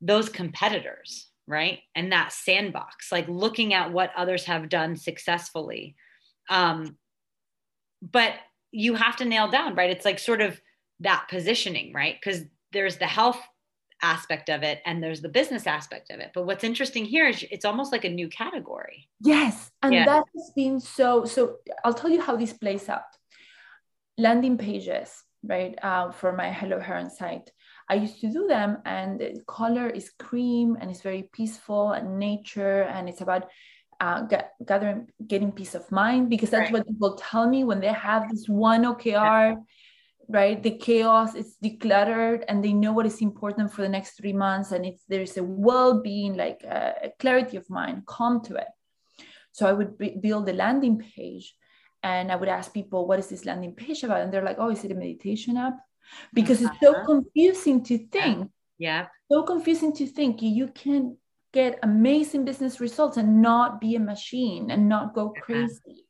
those competitors right? And that sandbox like looking at what others have done successfully. Um, but you have to nail down right? It's like sort of that positioning right? Because there's the health aspect of it and there's the business aspect of it. But what's interesting here is it's almost like a new category. Yes and yeah. that has been so so i'll tell you how this plays out. Landing pages right uh, for my hello heron site I used to do them, and the color is cream and it's very peaceful and nature, and it's about uh, get, gathering, getting peace of mind because that's right. what people tell me when they have this one OKR, right? The chaos is decluttered, and they know what is important for the next three months, and it's there's a well-being, like uh, a clarity of mind, calm to it. So I would b- build a landing page, and I would ask people, "What is this landing page about?" And they're like, "Oh, is it a meditation app?" Because uh-huh. it's so uh-huh. confusing to think. Yeah. So confusing to think you can get amazing business results and not be a machine and not go crazy.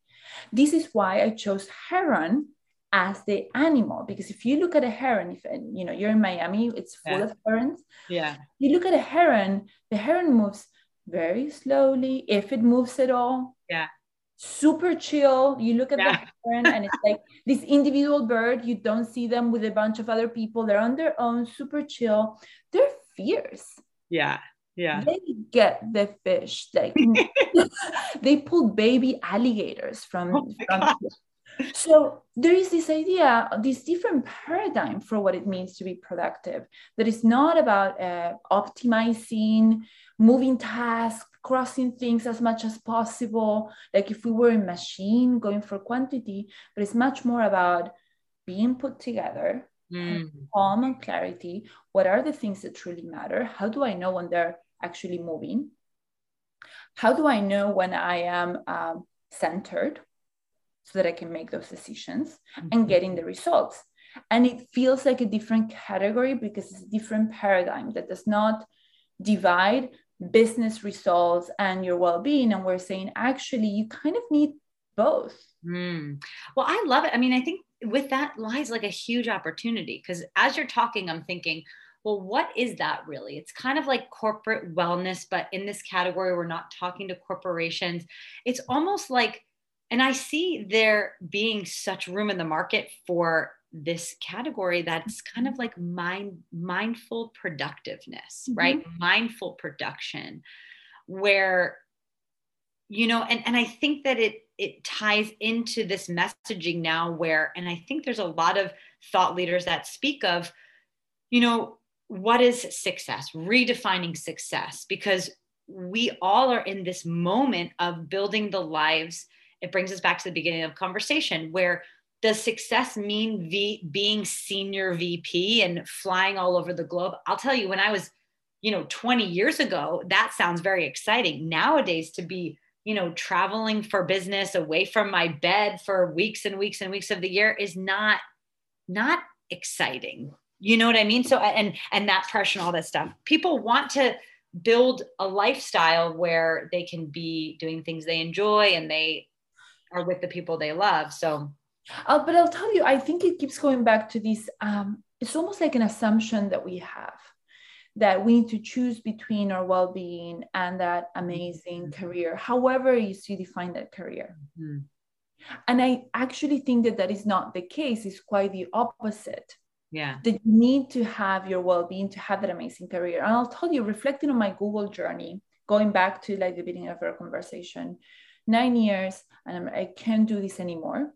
This is why I chose heron as the animal because if you look at a heron if you know you're in Miami it's full yeah. of herons yeah you look at a heron the heron moves very slowly if it moves at all yeah super chill. You look at yeah. the heron and it's like this individual bird. You don't see them with a bunch of other people. They're on their own, super chill. They're fierce. Yeah. Yeah. They get the fish. Like they pull baby alligators from, oh from so there is this idea this different paradigm for what it means to be productive that is not about uh, optimizing moving tasks crossing things as much as possible, like if we were a machine going for quantity, but it's much more about being put together, mm. calm and clarity. What are the things that truly matter? How do I know when they're actually moving? How do I know when I am um, centered so that I can make those decisions mm-hmm. and getting the results? And it feels like a different category because it's a different paradigm that does not divide business results and your well-being and we're saying actually you kind of need both. Mm. well i love it. I mean i think with that lies like a huge opportunity because as you're talking i'm thinking well what is that really? It's kind of like corporate wellness but in this category we're not talking to corporations. It's almost like and i see there being such room in the market for this category that's kind of like mind mindful productiveness mm-hmm. right? Mindful production where you know and and i think that it it ties into this messaging now where and i think there's a lot of thought leaders that speak of you know what is success? Redefining success because we all are in this moment of building the lives. It brings us back to the beginning of conversation where does success mean v, being senior VP and flying all over the globe? I'll tell you, when I was, you know, 20 years ago, that sounds very exciting. Nowadays, to be, you know, traveling for business away from my bed for weeks and weeks and weeks of the year is not, not exciting. You know what I mean? So, and, and that pressure and all that stuff. People want to build a lifestyle where they can be doing things they enjoy and they are with the people they love. So, uh, but I'll tell you, I think it keeps going back to this. Um, it's almost like an assumption that we have that we need to choose between our well-being and that amazing mm-hmm. career, however you see define that career. Mm-hmm. And I actually think that that is not the case. It's quite the opposite. Yeah. That you need to have your well-being to have that amazing career. And I'll tell you, reflecting on my Google journey, going back to like the beginning of our conversation, nine years, and I'm, I can't do this anymore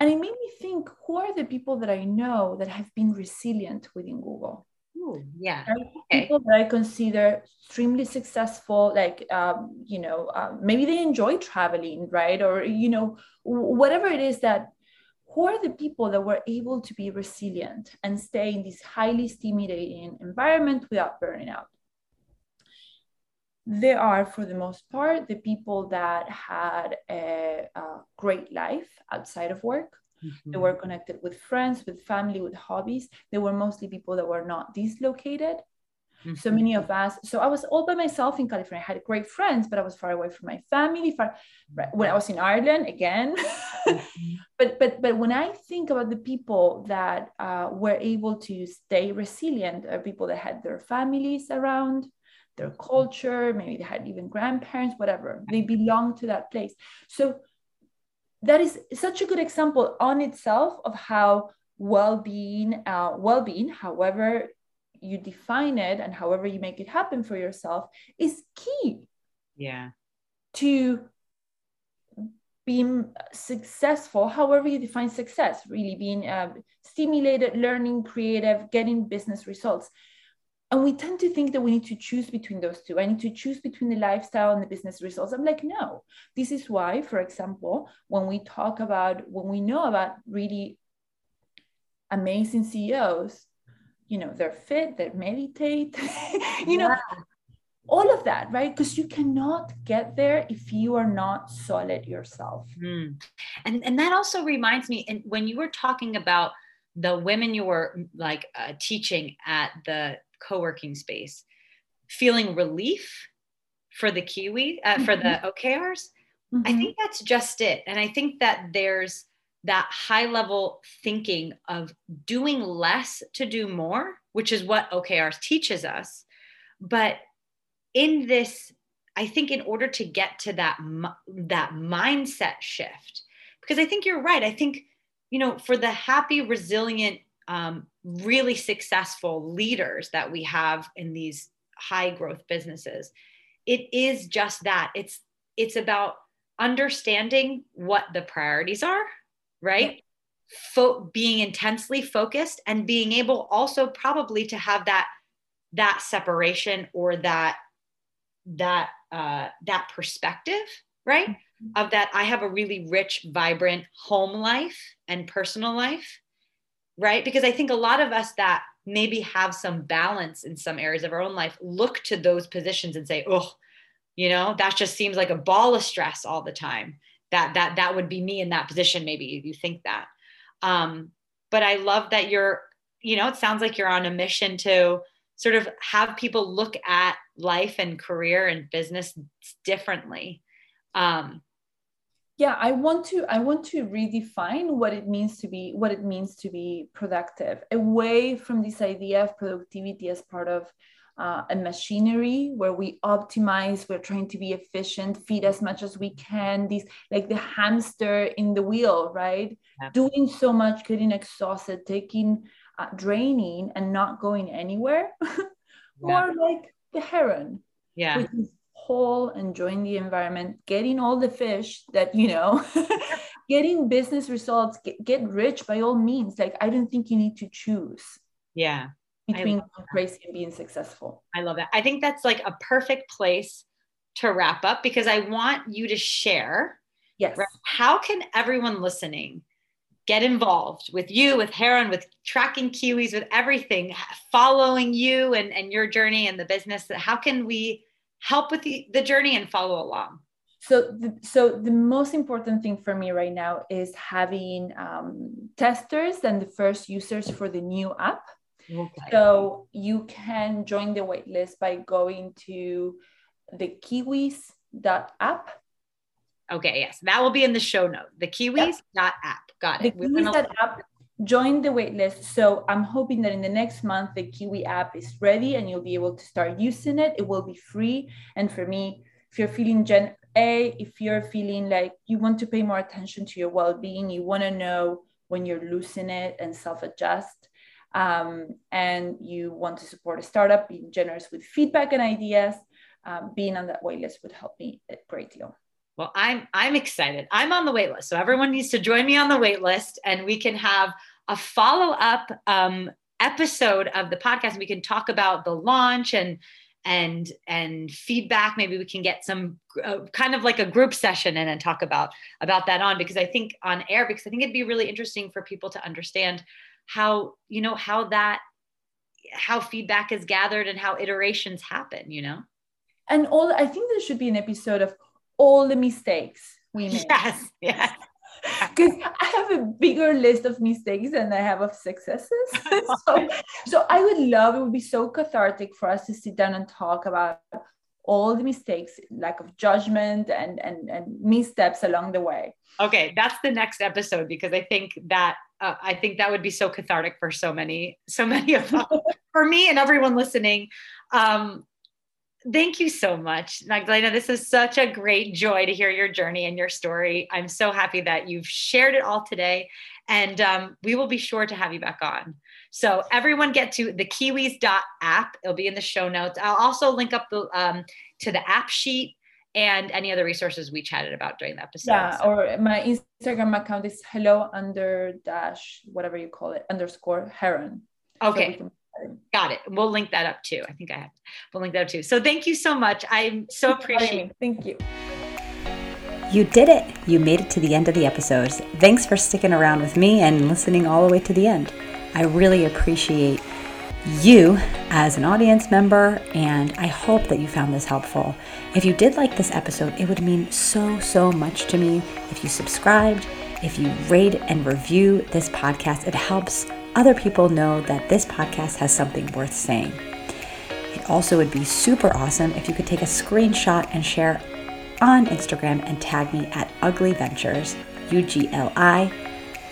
and it made me think who are the people that I know that have been resilient within Google? Ooh, yeah. Okay. People that I consider extremely successful, like, um, you know, uh, maybe they enjoy traveling, right? Or, you know, whatever it is that, who are the people that were able to be resilient and stay in this highly stimulating environment without burning out? They are, for the most part, the people that had a, a great life outside of work. Mm-hmm. They were connected with friends, with family, with hobbies. They were mostly people that were not dislocated. Mm-hmm. So many of us. So I was all by myself in California. I had great friends, but I was far away from my family. Far when I was in Ireland again. mm-hmm. But but but when I think about the people that uh, were able to stay resilient, are people that had their families around, their culture, maybe they had even grandparents, whatever. They belong to that place. So that is such a good example on itself of how well-being, uh, well-being, however you define it and however you make it happen for yourself, is key. Yeah. To being successful, however you define success, really being uh, stimulated, learning, creative, getting business results and we tend to think that we need to choose between those two. I need to choose between the lifestyle and the business results. I'm like, no. This is why, for example, when we talk about, when we know about really amazing CEOs, you know, they're fit, they meditate, you know, all of that, right? Because you cannot get there if you are not solid yourself. Mm. And, and that also reminds me, and when you were talking about the women you were like uh, teaching at the co-working space feeling relief for the kiwi uh, for the mm-hmm. okrs mm-hmm. i think that's just it and i think that there's that high level thinking of doing less to do more which is what okrs teaches us but in this i think in order to get to that that mindset shift because i think you're right i think you know for the happy resilient um, really successful leaders that we have in these high growth businesses. It is just that. It's it's about understanding what the priorities are right? Fo- being intensely focused and being able also probably to have that that separation or that that uh, that perspective right? Mm-hmm. of that i have a really rich vibrant home life and personal life right? Because I think a lot of us that maybe have some balance in some areas of our own life look to those positions and say, oh, you know, that just seems like a ball of stress all the time. That that that would be me in that position. Maybe you think that. Um, but I love that you're, you know, it sounds like you're on a mission to sort of have people look at life and career and business differently. Um, yeah i want to i want to redefine what it means to be what it means to be productive away from this idea of productivity as part of uh, a machinery where we optimize we're trying to be efficient feed as much as we can these like the hamster in the wheel right yeah. doing so much getting exhausted taking uh, draining and not going anywhere yeah. like the heron yeah which is whole, enjoying the environment, getting all the fish that, you know, getting business results, get, get rich by all means. Like, I don't think you need to choose. Yeah. Between crazy and being successful. I love that. I think that's like a perfect place to wrap up because I want you to share Yes. Right? How can everyone listening get involved with you, with Heron, with tracking Kiwis, with everything, following you and, and your journey and the business? How can we help with the, the journey and follow along? So, the, so the most important thing for me right now is having um, testers and the first users for the new app. Okay. So you can join the waitlist by going to the kiwis.app. Okay, yes, that will be in the show note. The kiwis.app. Yep. Got it. The kiwis.app. Join the waitlist. So I'm hoping that in the next month the Kiwi app is ready and you'll be able to start using it. It will be free. And for me, if you're feeling gen a, if you're feeling like you want to pay more attention to your well-being, you want to know when you're losing it and self-adjust um, and you want to support a startup, being generous with feedback and ideas, um, being on that waitlist would help me a great deal. Well, I'm I'm excited. I'm on the waitlist, so everyone needs to join me on the waitlist, and we can have a follow up um, episode of the podcast. We can talk about the launch and and and feedback. Maybe we can get some uh, kind of like a group session and then talk about about that on because I think on air because I think it'd be really interesting for people to understand how you know how that how feedback is gathered and how iterations happen you know and all i think there should be an episode of all the mistakes we made yes yes because I have a bigger list of mistakes than I have of successes. so, so I would love it would be so cathartic for us to sit down and talk about all the mistakes, lack of judgment, and and and missteps along the way. Okay, that's the next episode because I think that uh, I think that would be so cathartic for so many, so many of us, for me and everyone listening. Um, thank you so much, Magdalena. This is such a great joy to hear your journey and your story. I'm so happy that you've shared it all today, and um, we will be sure to have you back on. So everyone get to the kiwis.app. It'll be in the show notes. I'll also link up the um, to the app sheet and any other resources we chatted about during the episode. Yeah, so. or my Instagram account is hello under dash whatever you call it underscore heron. Okay. So Got it. We'll link that up too. I think I have. We'll link that up too. So thank you so much. I'm so appreciative. Thank you. You did it. You made it to the end of the episodes. Thanks for sticking around with me and listening all the way to the end. I really appreciate you as an audience member, and I hope that you found this helpful. If you did like this episode, it would mean so, so much to me if you subscribed, if you rate and review this podcast. It helps other people know that this podcast has something worth saying. It also would be super awesome if you could take a screenshot and share on Instagram and tag me at Ugli Ventures, U G L I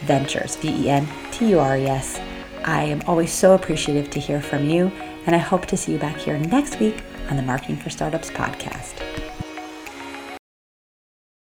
Ventures, V E N T U R E S. I am always so appreciative to hear from you, and I hope to see you back here next week on the Marketing for Startups podcast.